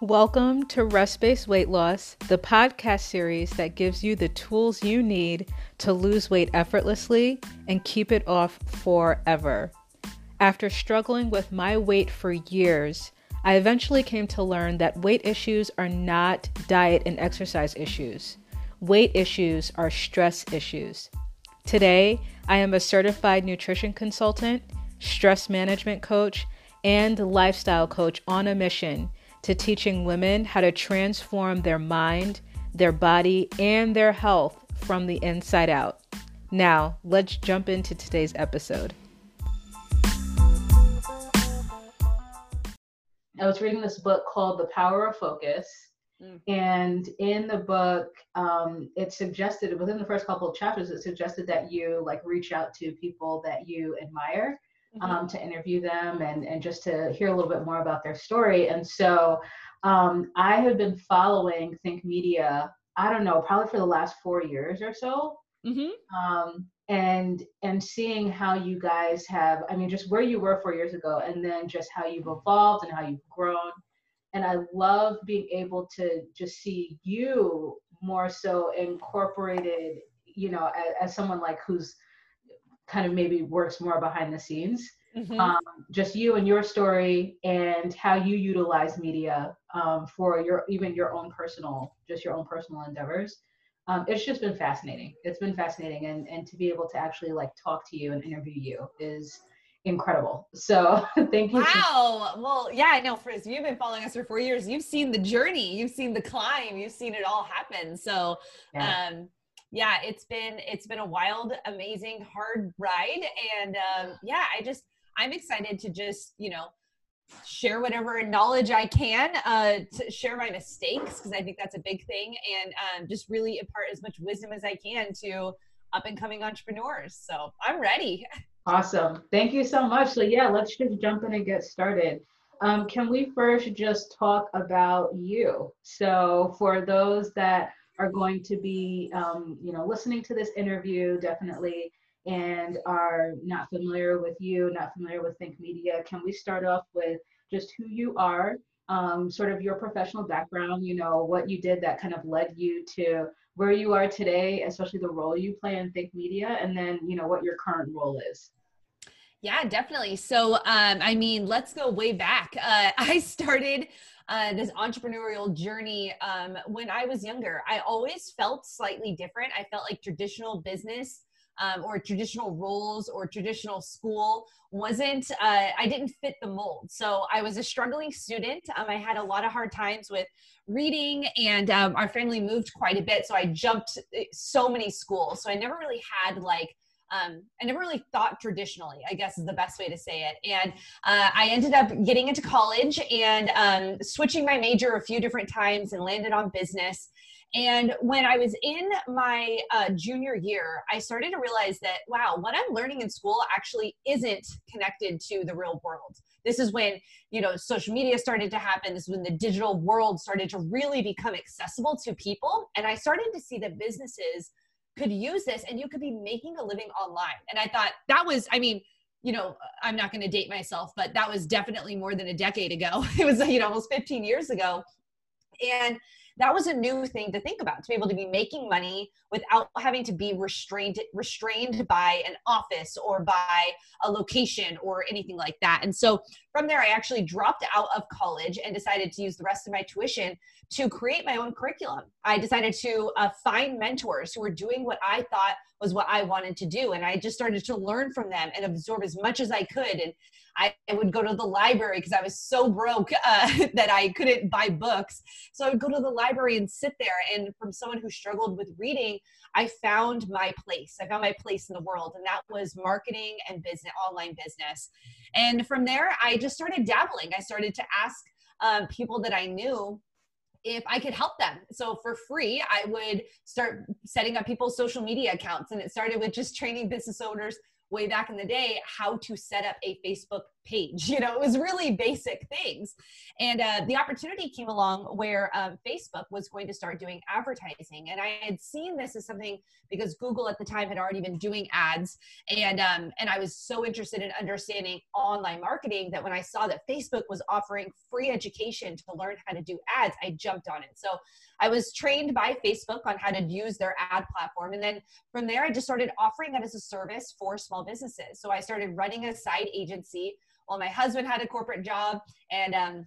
Welcome to Rest Based Weight Loss, the podcast series that gives you the tools you need to lose weight effortlessly and keep it off forever. After struggling with my weight for years, I eventually came to learn that weight issues are not diet and exercise issues. Weight issues are stress issues. Today, I am a certified nutrition consultant, stress management coach, and lifestyle coach on a mission to teaching women how to transform their mind, their body, and their health from the inside out. Now, let's jump into today's episode. I was reading this book called The Power of Focus. Mm. And in the book, um, it suggested within the first couple of chapters, it suggested that you like reach out to people that you admire mm-hmm. um, to interview them and, and just to hear a little bit more about their story. And so um, I have been following Think Media, I don't know, probably for the last four years or so. Mm-hmm. Um, and and seeing how you guys have, I mean, just where you were four years ago, and then just how you've evolved and how you've grown. And I love being able to just see you more so incorporated, you know, as, as someone like who's kind of maybe works more behind the scenes. Mm-hmm. Um, just you and your story and how you utilize media um, for your even your own personal just your own personal endeavors. Um, it's just been fascinating. It's been fascinating. And and to be able to actually like talk to you and interview you is incredible. So thank you wow. Well yeah i know for you've been following us for four years you've seen the journey. You've seen the climb. You've seen it all happen. So yeah. um yeah, it's been it's been a wild, amazing, hard ride, and um, yeah, I just I'm excited to just you know share whatever knowledge I can, uh, to share my mistakes because I think that's a big thing, and um, just really impart as much wisdom as I can to up and coming entrepreneurs. So I'm ready. Awesome. Thank you so much. So yeah, let's just jump in and get started. Um, can we first just talk about you? So for those that are going to be, um, you know, listening to this interview definitely and are not familiar with you, not familiar with Think Media, can we start off with just who you are, um, sort of your professional background, you know, what you did that kind of led you to where you are today, especially the role you play in Think Media, and then, you know, what your current role is. Yeah, definitely. So, um, I mean, let's go way back. Uh, I started uh, this entrepreneurial journey um, when I was younger. I always felt slightly different. I felt like traditional business um, or traditional roles or traditional school wasn't uh, i didn't fit the mold so i was a struggling student um, i had a lot of hard times with reading and um, our family moved quite a bit so i jumped uh, so many schools so i never really had like um, I never really thought traditionally, I guess is the best way to say it. And uh, I ended up getting into college and um, switching my major a few different times and landed on business. And when I was in my uh, junior year, I started to realize that, wow, what I'm learning in school actually isn't connected to the real world. This is when, you know, social media started to happen. This is when the digital world started to really become accessible to people. And I started to see that businesses could use this and you could be making a living online. And I thought that was, I mean, you know, I'm not going to date myself, but that was definitely more than a decade ago. It was, you know, almost 15 years ago. And that was a new thing to think about to be able to be making money without having to be restrained restrained by an office or by a location or anything like that. And so from there i actually dropped out of college and decided to use the rest of my tuition to create my own curriculum. I decided to uh, find mentors who were doing what i thought was what i wanted to do and i just started to learn from them and absorb as much as i could and I, would go to the library because I was so broke uh, that I couldn't buy books. So I would go to the library and sit there. And from someone who struggled with reading, I found my place. I found my place in the world, and that was marketing and business, online business. And from there, I just started dabbling. I started to ask um, people that I knew if I could help them. So for free, I would start setting up people's social media accounts. And it started with just training business owners way back in the day how to set up a Facebook page. You know, it was really basic things. And uh, the opportunity came along where um, Facebook was going to start doing advertising. And I had seen this as something because Google at the time had already been doing ads. And, um, and I was so interested in understanding online marketing that when I saw that Facebook was offering free education to learn how to do ads, I jumped on it. So I was trained by Facebook on how to use their ad platform. And then from there, I just started offering that as a service for small businesses. So I started running a side agency while my husband had a corporate job and um,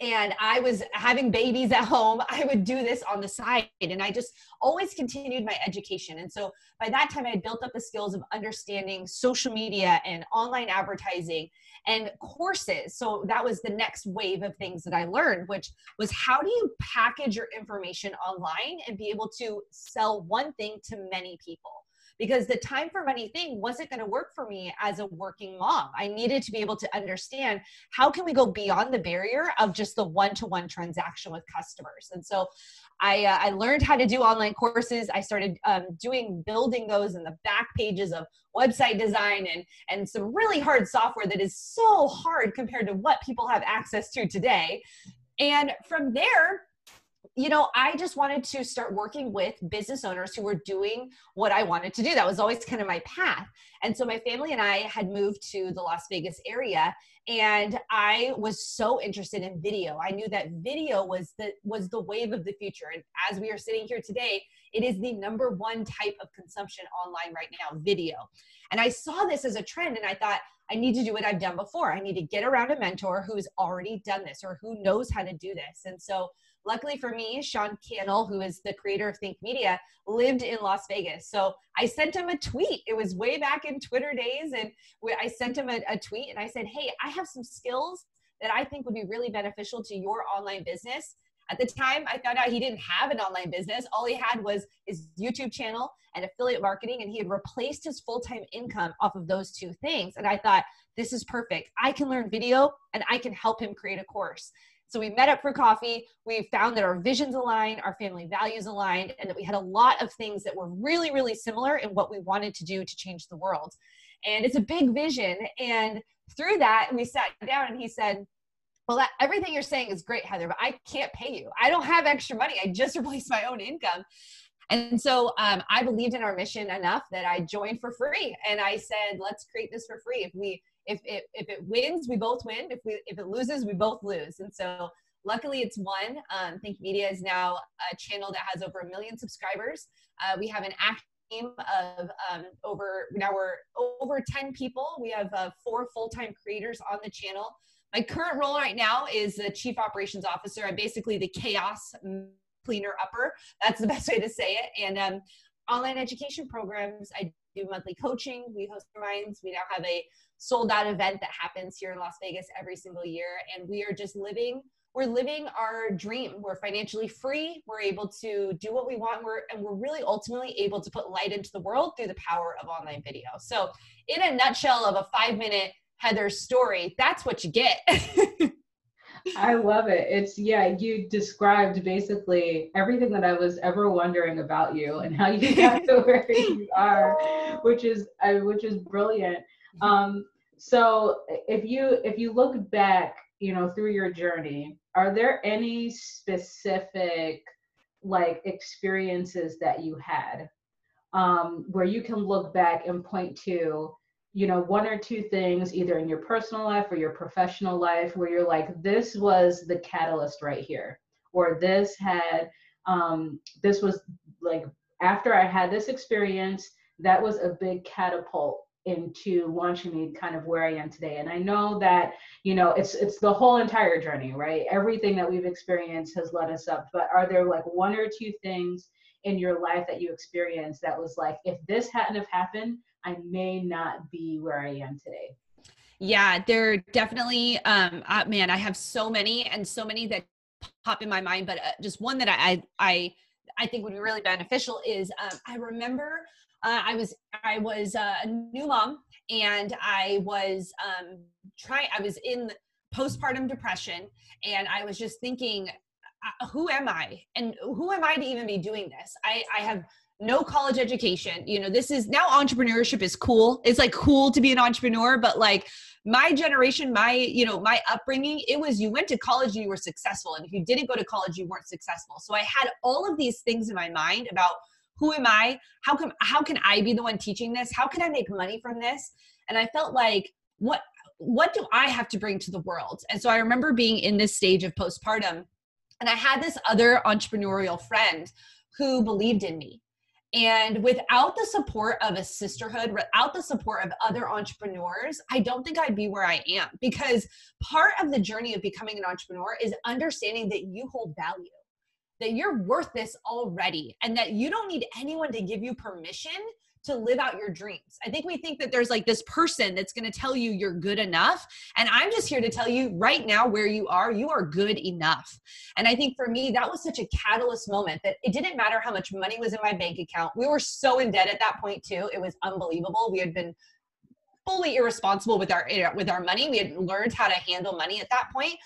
and I was having babies at home, I would do this on the side. And I just always continued my education. And so by that time, I had built up the skills of understanding social media and online advertising and courses. So that was the next wave of things that I learned, which was how do you package your information online and be able to sell one thing to many people? Because the time for money thing wasn't going to work for me as a working mom. I needed to be able to understand how can we go beyond the barrier of just the one-to-one transaction with customers. And so I, uh, I learned how to do online courses. I started um, doing building those in the back pages of website design and and some really hard software that is so hard compared to what people have access to today. And from there, you know, I just wanted to start working with business owners who were doing what I wanted to do. That was always kind of my path. And so my family and I had moved to the Las Vegas area and I was so interested in video. I knew that video was the was the wave of the future. And as we are sitting here today, it is the number one type of consumption online right now, video. And I saw this as a trend and I thought I need to do what I've done before. I need to get around a mentor who's already done this or who knows how to do this. And so Luckily for me, Sean Cannell, who is the creator of Think Media, lived in Las Vegas. So I sent him a tweet. It was way back in Twitter days. And I sent him a, a tweet and I said, Hey, I have some skills that I think would be really beneficial to your online business. At the time, I found out he didn't have an online business. All he had was his YouTube channel and affiliate marketing, and he had replaced his full time income off of those two things. And I thought, this is perfect. I can learn video and I can help him create a course. So we met up for coffee. We found that our visions aligned, our family values aligned, and that we had a lot of things that were really, really similar in what we wanted to do to change the world. And it's a big vision. And through that, we sat down and he said, well, that, everything you're saying is great, Heather, but I can't pay you. I don't have extra money. I just replaced my own income. And so um, I believed in our mission enough that I joined for free. And I said, let's create this for free. If we if it if it wins, we both win. If we if it loses, we both lose. And so luckily it's won. Um, Think Media is now a channel that has over a million subscribers. Uh, we have an active team of um, over now we're over 10 people. We have uh, four full-time creators on the channel. My current role right now is the chief operations officer. I'm basically the chaos cleaner upper. That's the best way to say it. And um, online education programs. I do monthly coaching. We host minds. We now have a sold out event that happens here in Las Vegas every single year. And we are just living, we're living our dream. We're financially free. We're able to do what we want. We're, and we're really ultimately able to put light into the world through the power of online video. So, in a nutshell of a five minute Heather story, that's what you get. I love it. It's yeah, you described basically everything that I was ever wondering about you and how you got to where you are, which is uh, which is brilliant. Mm-hmm. Um, so if you if you look back, you know, through your journey, are there any specific like experiences that you had um, where you can look back and point to you know one or two things either in your personal life or your professional life where you're like this was the catalyst right here or this had um this was like after i had this experience that was a big catapult into launching me kind of where i am today and i know that you know it's it's the whole entire journey right everything that we've experienced has led us up but are there like one or two things in your life that you experienced that was like if this hadn't have happened I may not be where I am today. Yeah, there definitely, um, uh, man, I have so many and so many that pop in my mind, but uh, just one that I, I, I think would be really beneficial is um, I remember uh, I was I was uh, a new mom and I was um, trying I was in postpartum depression and I was just thinking uh, who am I and who am I to even be doing this I I have no college education. You know, this is now entrepreneurship is cool. It's like cool to be an entrepreneur, but like my generation my you know my upbringing it was you went to college and you were successful and if you didn't go to college you weren't successful so i had all of these things in my mind about who am i? How come how can i be the one teaching this? How can i make money from this? And i felt like what what do i have to bring to the world? And so i remember being in this stage of postpartum and i had this other entrepreneurial friend who believed in me. And without the support of a sisterhood, without the support of other entrepreneurs, I don't think I'd be where I am. Because part of the journey of becoming an entrepreneur is understanding that you hold value, that you're worth this already, and that you don't need anyone to give you permission to live out your dreams. I think we think that there's like this person that's going to tell you you're good enough. And I'm just here to tell you right now where you are, you are good enough. And I think for me, that was such a catalyst moment that it didn't matter how much money was in my bank account. We were so in debt at that point, too. It was unbelievable. We had been fully irresponsible with our with our money. We had learned how to handle money at that point.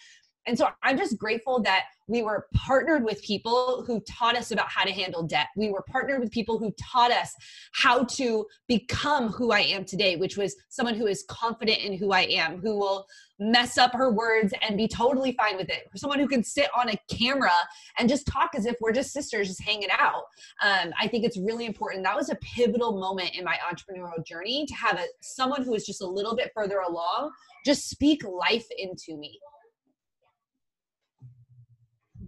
And so I'm just grateful that we were partnered with people who taught us about how to handle debt. We were partnered with people who taught us how to become who I am today, which was someone who is confident in who I am, who will mess up her words and be totally fine with it. Someone who can sit on a camera and just talk as if we're just sisters, just hanging out. Um, I think it's really important. That was a pivotal moment in my entrepreneurial journey to have a, someone who is just a little bit further along just speak life into me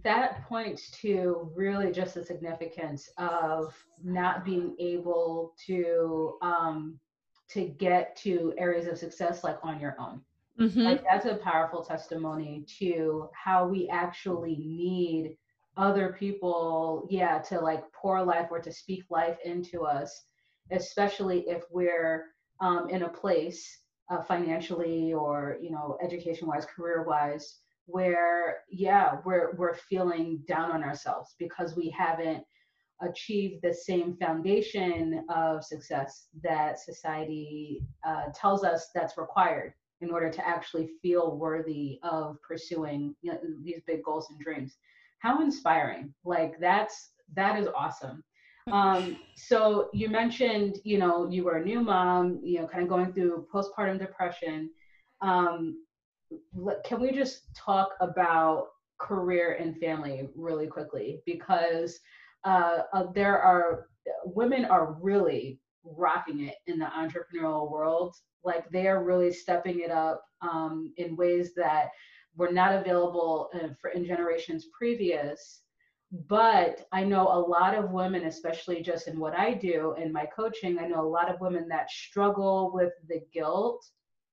that points to really just the significance of not being able to um, to get to areas of success like on your own. Mm-hmm. Like that's a powerful testimony to how we actually need other people, yeah, to like pour life or to speak life into us, especially if we're um, in a place uh, financially or you know education wise, career wise where yeah we're we're feeling down on ourselves because we haven't achieved the same foundation of success that society uh, tells us that's required in order to actually feel worthy of pursuing you know, these big goals and dreams. How inspiring. Like that's that is awesome. Um, so you mentioned you know you were a new mom you know kind of going through postpartum depression. Um, can we just talk about career and family really quickly? Because uh, uh, there are women are really rocking it in the entrepreneurial world. Like they are really stepping it up um, in ways that were not available in, for in generations previous. But i know a lot of women especially just in what i do in my coaching i know a lot of women that struggle with the guilt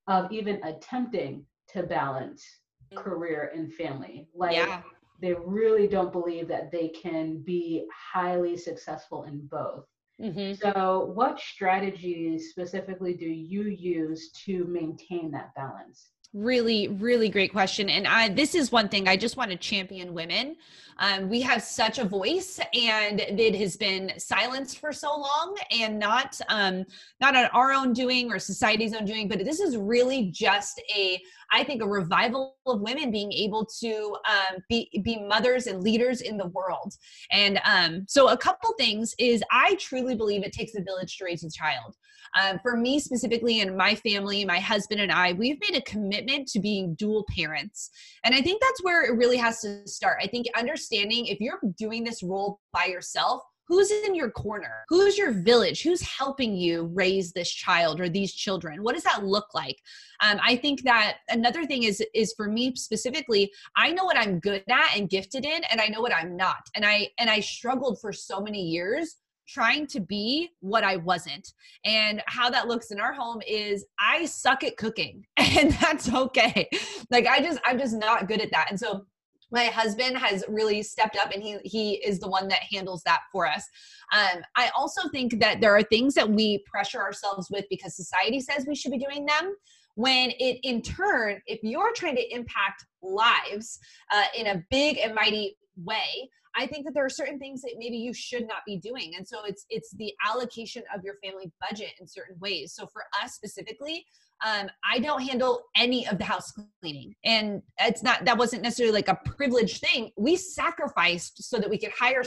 of even attempting to balance mm-hmm. career and family. Like yeah. they really don't believe that they can be highly successful in both. Mm-hmm. So, what strategies specifically do you use to maintain that balance? Really, really great question. And I, this is one thing I just want to champion women. Um, we have such a voice, and it has been silenced for so long, and not um, not on our own doing or society's own doing. But this is really just a, I think, a revival of women being able to um, be be mothers and leaders in the world. And um, so, a couple things is I truly believe it takes a village to raise a child. Um, for me specifically and my family, my husband and I, we've made a commitment to being dual parents. And I think that's where it really has to start. I think understanding if you're doing this role by yourself, who's in your corner? Who's your village? Who's helping you raise this child or these children? What does that look like? Um, i think that another thing is is for me specifically i know what i'm good at and gifted in and i know what i'm not. And i and i struggled for so many years trying to be what I wasn't. And how that looks in our home is I suck at cooking and that's okay. Like I just I'm just not good at that. And so my husband has really stepped up and he he is the one that handles that for us um, i also think that there are things that we pressure ourselves with because society says we should be doing them when it in turn if you're trying to impact lives uh, in a big and mighty way I think that there are certain things that maybe you should not be doing. And so it's it's the allocation of your family budget in certain ways. So for us specifically, um, I don't handle any of the house cleaning. And it's not that wasn't necessarily like a privileged thing. We sacrificed so that we could hire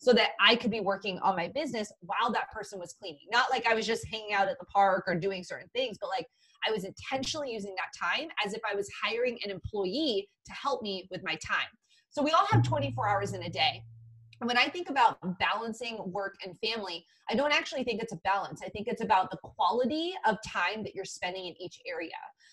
so that I could be working on my business while that person was cleaning. Not like I was just hanging out at the park or doing certain things, but like I was intentionally using that time as if I was hiring an employee to help me with my time. So we all have 24 hours in a day. And when I think about balancing work and family, I don't actually think it's a balance. I think it's about the quality of time that you're spending in each area.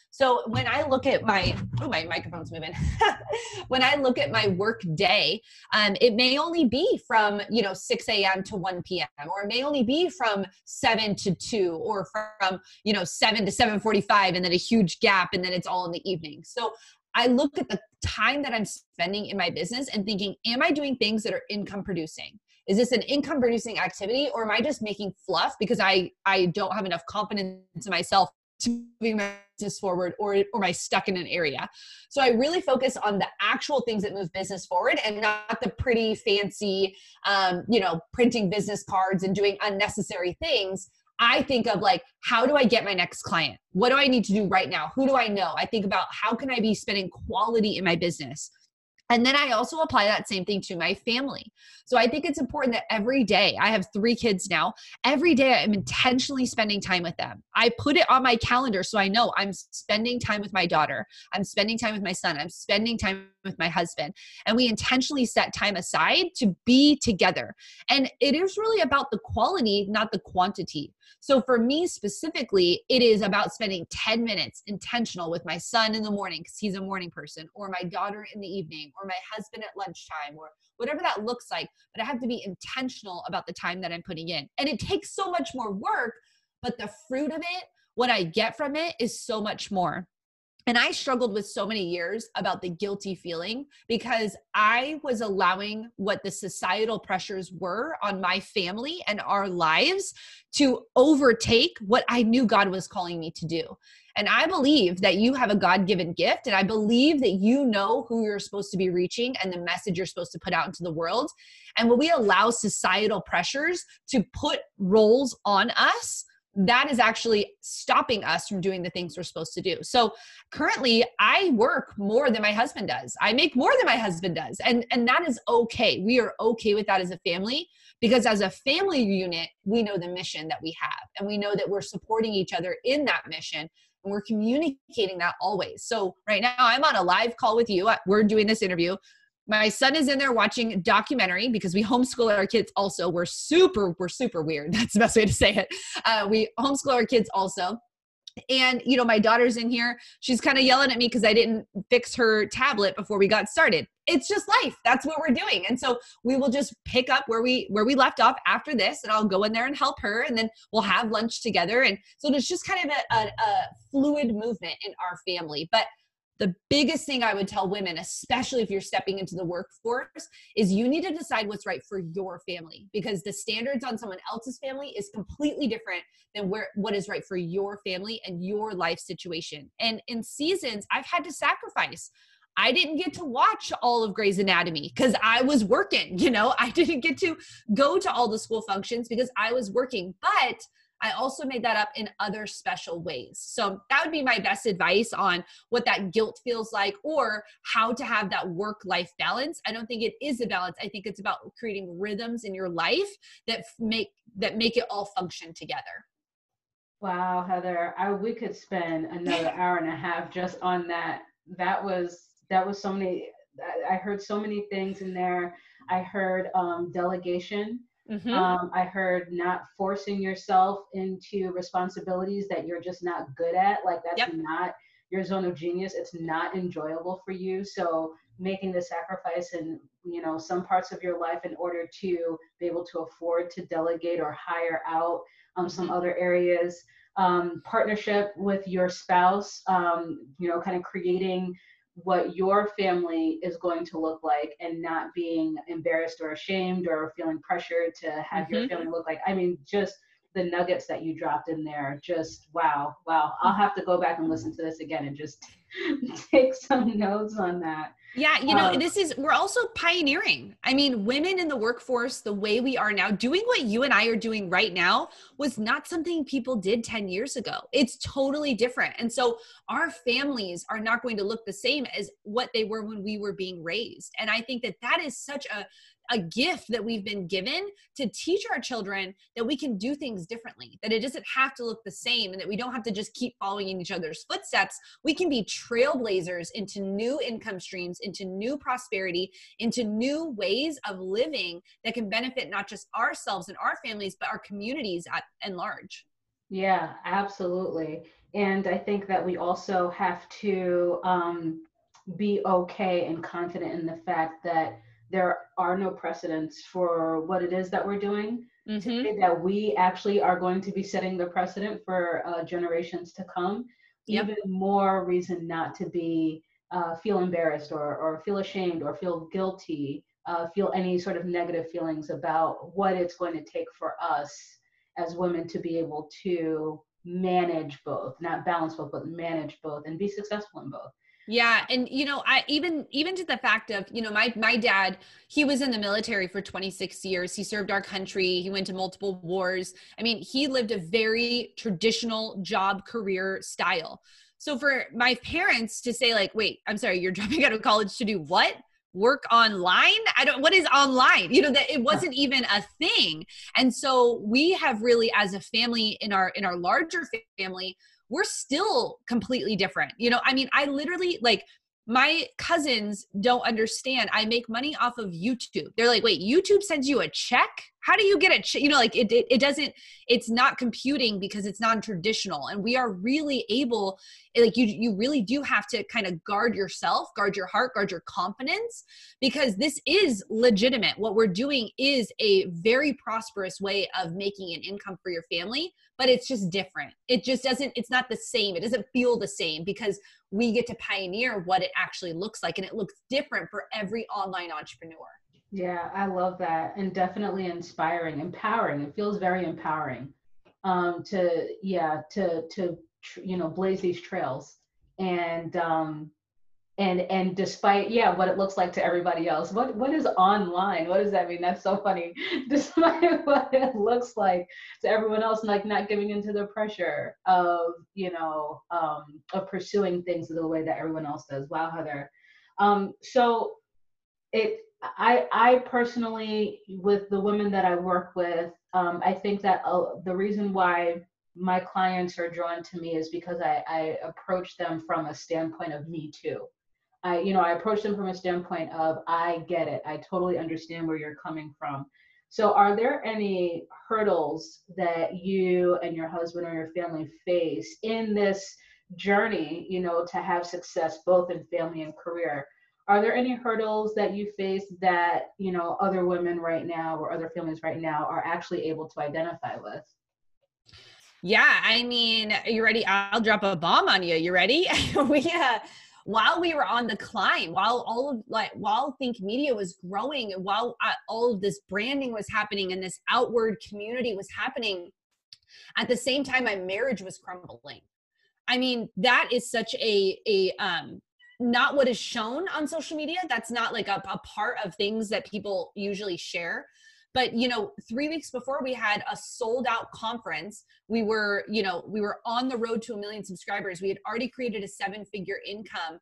So when I look at my, oh, my microphone's moving. when I look at my work day, um, it may only be from, you know, 6 a.m. to 1 p.m. or it may only be from 7 to 2 or from, you know, 7 to 7.45 and then a huge gap and then it's all in the evening. So I look at the time that I'm spending in my business and thinking, am I doing things that are income producing? Is this an income producing activity or am I just making fluff because I I don't have enough confidence in myself to moving my business forward or or am I stuck in an area? So I really focus on the actual things that move business forward and not the pretty fancy um, you know, printing business cards and doing unnecessary things I think of like, how do I get my next client? What do I need to do right now? Who do I know? I think about how can I be spending quality in my business? And then I also apply that same thing to my family. So I think it's important that every day, I have three kids now, every day I'm intentionally spending time with them. I put it on my calendar so I know I'm spending time with my daughter, I'm spending time with my son, I'm spending time with my husband. And we intentionally set time aside to be together. And it is really about the quality, not the quantity. So for me specifically, it is about spending 10 minutes intentional with my son in the morning because he's a morning person, or my daughter in the evening, or my husband at lunchtime, or whatever that looks like. But I have to be intentional about the time that I'm putting in. And it takes so much more work, but the fruit of it, what I get from it is so much more. And I struggled with so many years about the guilty feeling because I was allowing what the societal pressures were on my family and our lives to overtake what I knew God was calling me to do. And I believe that you have a God given gift. And I believe that you know who you're supposed to be reaching and the message you're supposed to put out into the world. And when we allow societal pressures to put roles on us, that is actually stopping us from doing the things we're supposed to do. So currently I work more than my husband does. I make more than my husband does. And and that is okay. We are okay with that as a family because as a family unit, we know the mission that we have and we know that we're supporting each other in that mission and we're communicating that always. So right now I'm on a live call with you. We're doing this interview. My son is in there watching documentary because we homeschool our kids also. We're super, we're super weird. That's the best way to say it. Uh, we homeschool our kids also. And you know my daughter's in here. She's kind of yelling at me because i didn't fix her tablet before we got started. It's just life. That's what we're doing. And so we will just pick up where we where we left off after this and i'll go in there and help her and then we'll have lunch together. And so it's just kind of a, a, a fluid movement in our family. But the biggest thing I would tell women, especially if you're stepping into the workforce, is you need to decide what's right for your family because the standards on someone else's family is completely different than where what is right for your family and your life situation. And in seasons, I've had to sacrifice. I didn't get to watch all of Grey's Anatomy because I was working, you know, I didn't get to go to all the school functions because I was working. But I also made that up in other special ways. So that would be my best advice on what that guilt feels like or how to have that work life balance. I don't think it is a balance. I think it's about creating rhythms in your life that make that make it all function together. Wow, Heather, I, we could spend another hour and a half just on that. That was that was so many. I heard so many things in there. I heard um, delegation Mm-hmm. Um, I heard not forcing yourself into responsibilities that you're just not good at. Like that's yep. not your zone of genius. It's not enjoyable for you. So making the sacrifice in you know some parts of your life in order to be able to afford to delegate or hire out um, some other areas. Um, partnership with your spouse. Um, you know, kind of creating what your family is going to look like and not being embarrassed or ashamed or feeling pressured to have mm-hmm. your family look like. I mean, just the nuggets that you dropped in there, just wow, wow. I'll have to go back and listen to this again and just take some notes on that. Yeah, you know, um, this is, we're also pioneering. I mean, women in the workforce, the way we are now, doing what you and I are doing right now was not something people did 10 years ago. It's totally different. And so our families are not going to look the same as what they were when we were being raised. And I think that that is such a, a gift that we've been given to teach our children that we can do things differently, that it doesn't have to look the same, and that we don't have to just keep following in each other's footsteps. We can be trailblazers into new income streams, into new prosperity, into new ways of living that can benefit not just ourselves and our families, but our communities at and large. Yeah, absolutely. And I think that we also have to um, be okay and confident in the fact that there are no precedents for what it is that we're doing. Mm-hmm. That we actually are going to be setting the precedent for uh, generations to come. Yep. Even more reason not to be uh, feel embarrassed or, or feel ashamed or feel guilty, uh, feel any sort of negative feelings about what it's going to take for us as women to be able to manage both, not balance both, but manage both and be successful in both. Yeah, and you know, I even even to the fact of, you know, my my dad, he was in the military for 26 years. He served our country. He went to multiple wars. I mean, he lived a very traditional job career style. So for my parents to say like, "Wait, I'm sorry, you're dropping out of college to do what?" work online i don't what is online you know that it wasn't even a thing and so we have really as a family in our in our larger family we're still completely different you know? I mean i literally like my cousins don't understand. I make money off of youtube. They're like wait youtube sends you a check how do you get it you know like it, it, it doesn't it's not computing because it's non-traditional and we are really able eh, like you you really do have to kind of guard yourself guard your heart guard your confidence because this is legitimate. What we're doing is a very prosperous way of making an income for your family but it's just different. It just doesn't it's not the same. It doesn't feel the same because we get to pioneer what it actually looks like and it looks different for every online entrepreneur yeah, I love that, and definitely inspiring, empowering. It feels very empowering um, to yeah to to you know blaze these trails and um, and and despite yeah what it looks like to everybody else what what is online? What does that mean? That's so funny. Despite what it looks like to everyone else like not giving into the pressure of you know um of pursuing things the way that everyone else does. Wow heather. Um so it I, I personally, with the women that I work with, um, I think that uh, the reason why my clients are drawn to me is because I, I approach them from a standpoint of me too. I, you know, I approach them from a standpoint of I get it. I totally understand where you're coming from. So, are there any hurdles that you and your husband or your family face in this journey, you know, to have success both in family and career? Are there any hurdles that you face that you know other women right now or other families right now are actually able to identify with? Yeah i mean you ready? I'll drop a bomb on you. You ready? We uh while we were on the climb while all of like while think media was growing and while uh, all of this branding was happening and this outward community was happening at the same time my marriage was crumbling. I mean that is such a a um not what is shown on social media. That's not like a, a part of things that people usually share. But you know three weeks before we had a sold out conference we were you know we were on the road to a million subscribers. We had already created a seven figure income.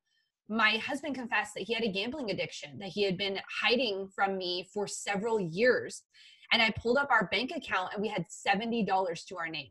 My husband confessed that he had a gambling addiction that he had been hiding from me for several years. And i pulled up our bank account and we had $70 to our name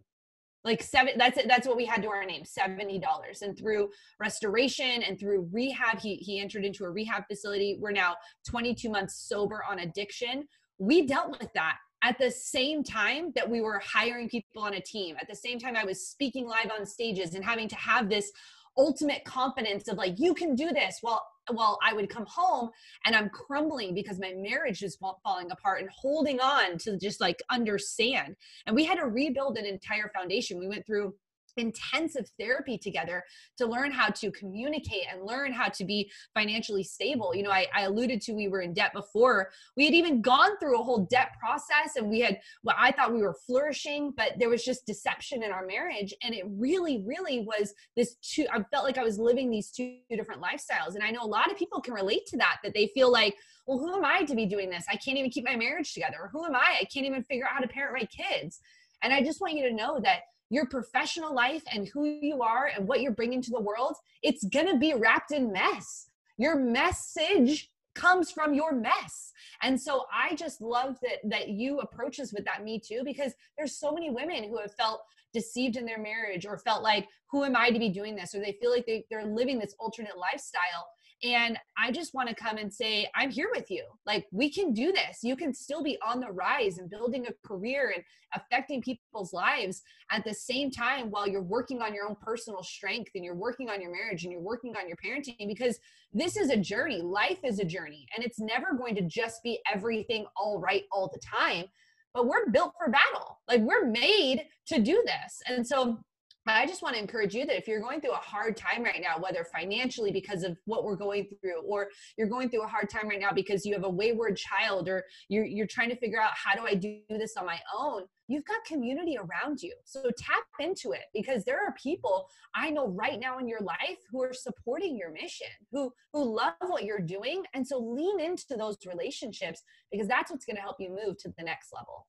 like seven that's it that's what we had to our name $70 and through restoration and through rehab he he entered into a rehab facility. We're now 22 months sober on addiction. We dealt with that at the same time that we were hiring people on a team at the same time i was speaking live on stages and having to have this ultimate confidence of like you can do this. Well well i would come home and i'm crumbling because my marriage is falling apart and holding on to just like understand. And we had to rebuild an entire foundation. We went through intensive therapy together to learn how to communicate and learn how to be financially stable. You know, I, I, alluded to we were in debt before. We had even gone through a whole debt process and we had well, I thought we were flourishing, but there was just deception in our marriage. And it really, really was this two, I felt like I was living these two different lifestyles. And I know a lot of people can relate to that, that they feel like, well, who am I to be doing this? I can't even keep my marriage together. Or who am I? I can't even figure out how to parent my kids. And I just want you to know that your professional life and who you are and what you're bringing to the world, it's going to be wrapped in mess. Your message comes from your mess. And so I just love that that you approach this with that me too because there's so many women who have felt deceived in their marriage or felt like who am I to be doing this or they feel like they, they're living this alternate lifestyle and I just want to come and say, I'm here with you. Like, we can do this. You can still be on the rise and building a career and affecting people's lives at the same time while you're working on your own personal strength and you're working on your marriage and you're working on your parenting because this is a journey. Life is a journey and it's never going to just be everything all right all the time. But we're built for battle. Like, we're made to do this. And so, I just want to encourage you that if you're going through a hard time right now, whether financially because of what we're going through, or you're going through a hard time right now because you have a wayward child, or you're, you're trying to figure out how do I do this on my own, you've got community around you. So tap into it because there are people I know right now in your life who are supporting your mission, who who love what you're doing. And so lean into those relationships because that's what's going to help you move to the next level.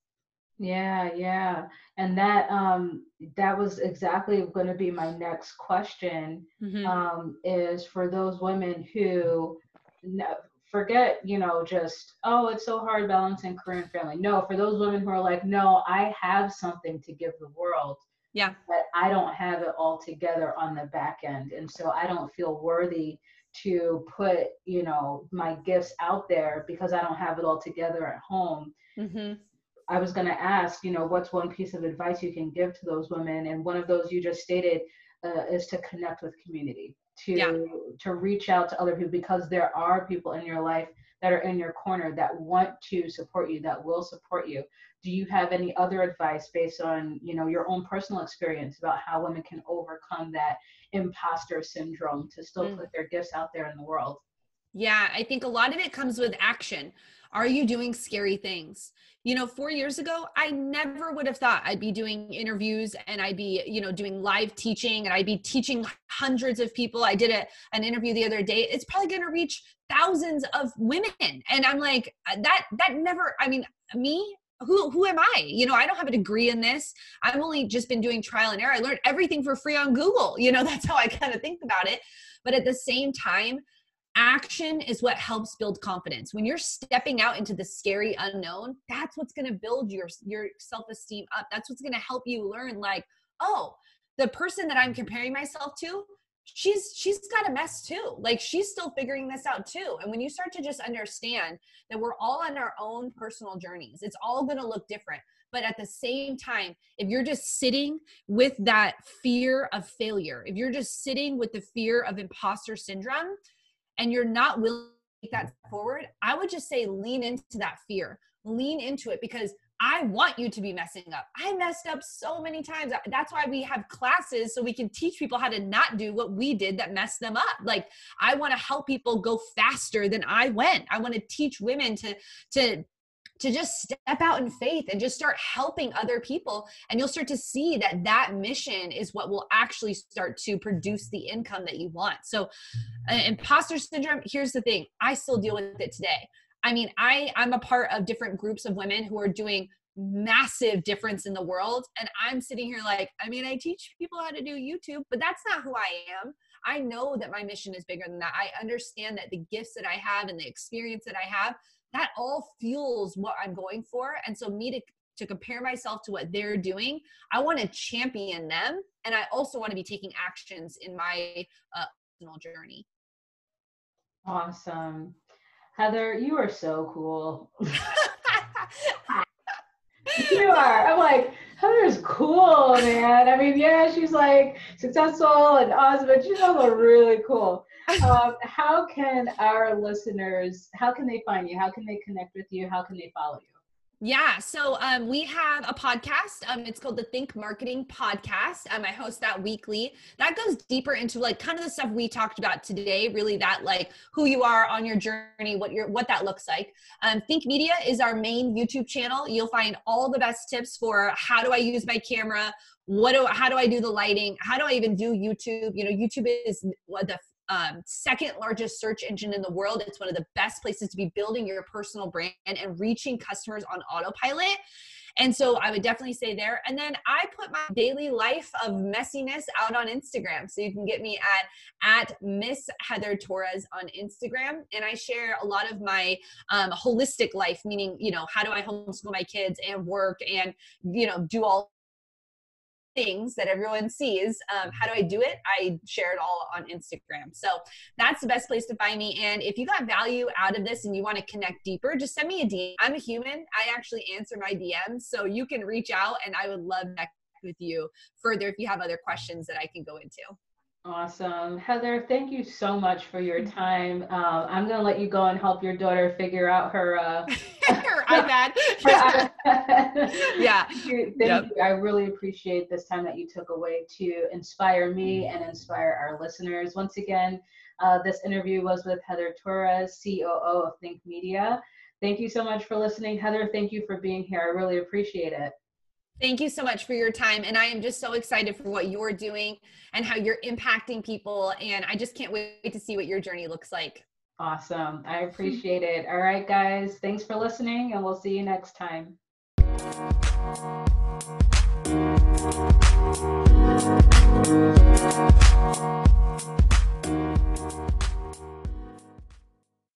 Yeah, yeah. And that um that was exactly going to be my next question mm-hmm. um is for those women who forget, you know, just oh, it's so hard balancing career and family. No, for those women who are like, no, I have something to give the world. Yeah. But I don't have it all together on the back end. And so I don't feel worthy to put, you know, my gifts out there because I don't have it all together at home. Mm-hmm I was going to ask, you know, what's one piece of advice you can give to those women? And one of those you just stated uh, is to connect with community, to yeah. to reach out to other people because there are people in your life that are in your corner that want to support you, that will support you. Do you have any other advice based on, you know, your own personal experience about how women can overcome that imposter syndrome to still mm. put their gifts out there in the world? Yeah, I think a lot of it comes with action. Are you doing scary things? You know, four years ago, I never would have thought I'd be doing interviews and I'd be, you know, doing live teaching and I'd be teaching hundreds of people. I did a, an interview the other day. It's probably going to reach thousands of women. And I'm like, uh, that, that never, I mean, me, who who am I? You know, I don't have a degree in this. I've only just been doing trial and error. I learned everything for free on Google. You know, that's how I kind of think about it. But at the same time, action is what helps build confidence. When you're stepping out into the scary unknown that's what's going to build your your self-esteem up. That's what's going to help you learn like oh the person that i'm comparing myself to she's she's got a mess too. Like she's still figuring this out too. And when you start to just understand that we're all on our own personal journeys it's all going to look different. But at the same time if you're just sitting with that fear of failure if you're just sitting with the fear of imposter syndrome and you're not willing to take that forward, I would just say lean into that fear. Lean into it because I want you to be messing up. I messed up so many times. That's why we have classes so we can teach people how to not do what we did that messed them up. Like I want to help people go faster than I went. I want to teach women to to to just step out in faith and just start helping other people. And you'll start to see that that mission is what will actually start to produce the income that you want. So uh, imposter syndrome here's the thing. I still deal with it today. I mean i i'm a part of different groups of women who are doing massive difference in the world. And i'm sitting here like i mean i teach people how to do youtube but that's not who i am. I know that my mission is bigger than that. I understand that the gifts that I have and the experience that I have, that all fuels what I'm going for. And so me to to compare myself to what they're doing, I want to champion them, and I also want to be taking actions in my uh, personal journey. Awesome, Heather, you are so cool. you are. I'm like, Heather's cool, man. I mean, yeah, she's like successful and awesome, but she's also really cool um, how can our listeners, how can they find you? How can they connect with you? How can they follow you? Yeah, so um, we have a podcast. Um, it's called the Think Marketing Podcast. Um, I host that weekly. That goes deeper into like kind of the stuff we talked about today. Really, that like who you are on your journey, what your what that looks like. Um, Think Media is our main YouTube channel. You'll find all the best tips for how do I use my camera, what do how do I do the lighting, how do I even do YouTube. You know, YouTube is the um, second largest search engine in the world. It's one of the best places to be building your personal brand and reaching customers on autopilot. And so I would definitely say there. And then I put my daily life of messiness out on Instagram. So you can get me at at Miss Heather Torres on Instagram. And I share a lot of my um, holistic life, meaning, you know, how do I homeschool my kids and work and, you know, do all things that everyone sees. Um, how do I do it? I share it all on Instagram. So that's the best place to find me. And if you got value out of this and you want to connect deeper, just send me a DM. I'm a human. I actually answer my DMs. So you can reach out and I would love to connect with you further if you have other questions that I can go into. Awesome. Heather, thank you so much for your time. Uh, I'm going to let you go and help your daughter figure out her, uh, her iPad. yeah. Thank, you. Thank yep. you. I really appreciate this time that you took away to inspire me and inspire our listeners. Once again, uh, this interview was with Heather Torres, COO of Think Media. Thank you so much for listening. Heather, thank you for being here. I really appreciate it. Thank you so much for your time. And I am just so excited for what you're doing and how you're impacting people. And I just can't wait to see what your journey looks like. Awesome. I appreciate it. All right, guys. Thanks for listening, and we'll see you next time.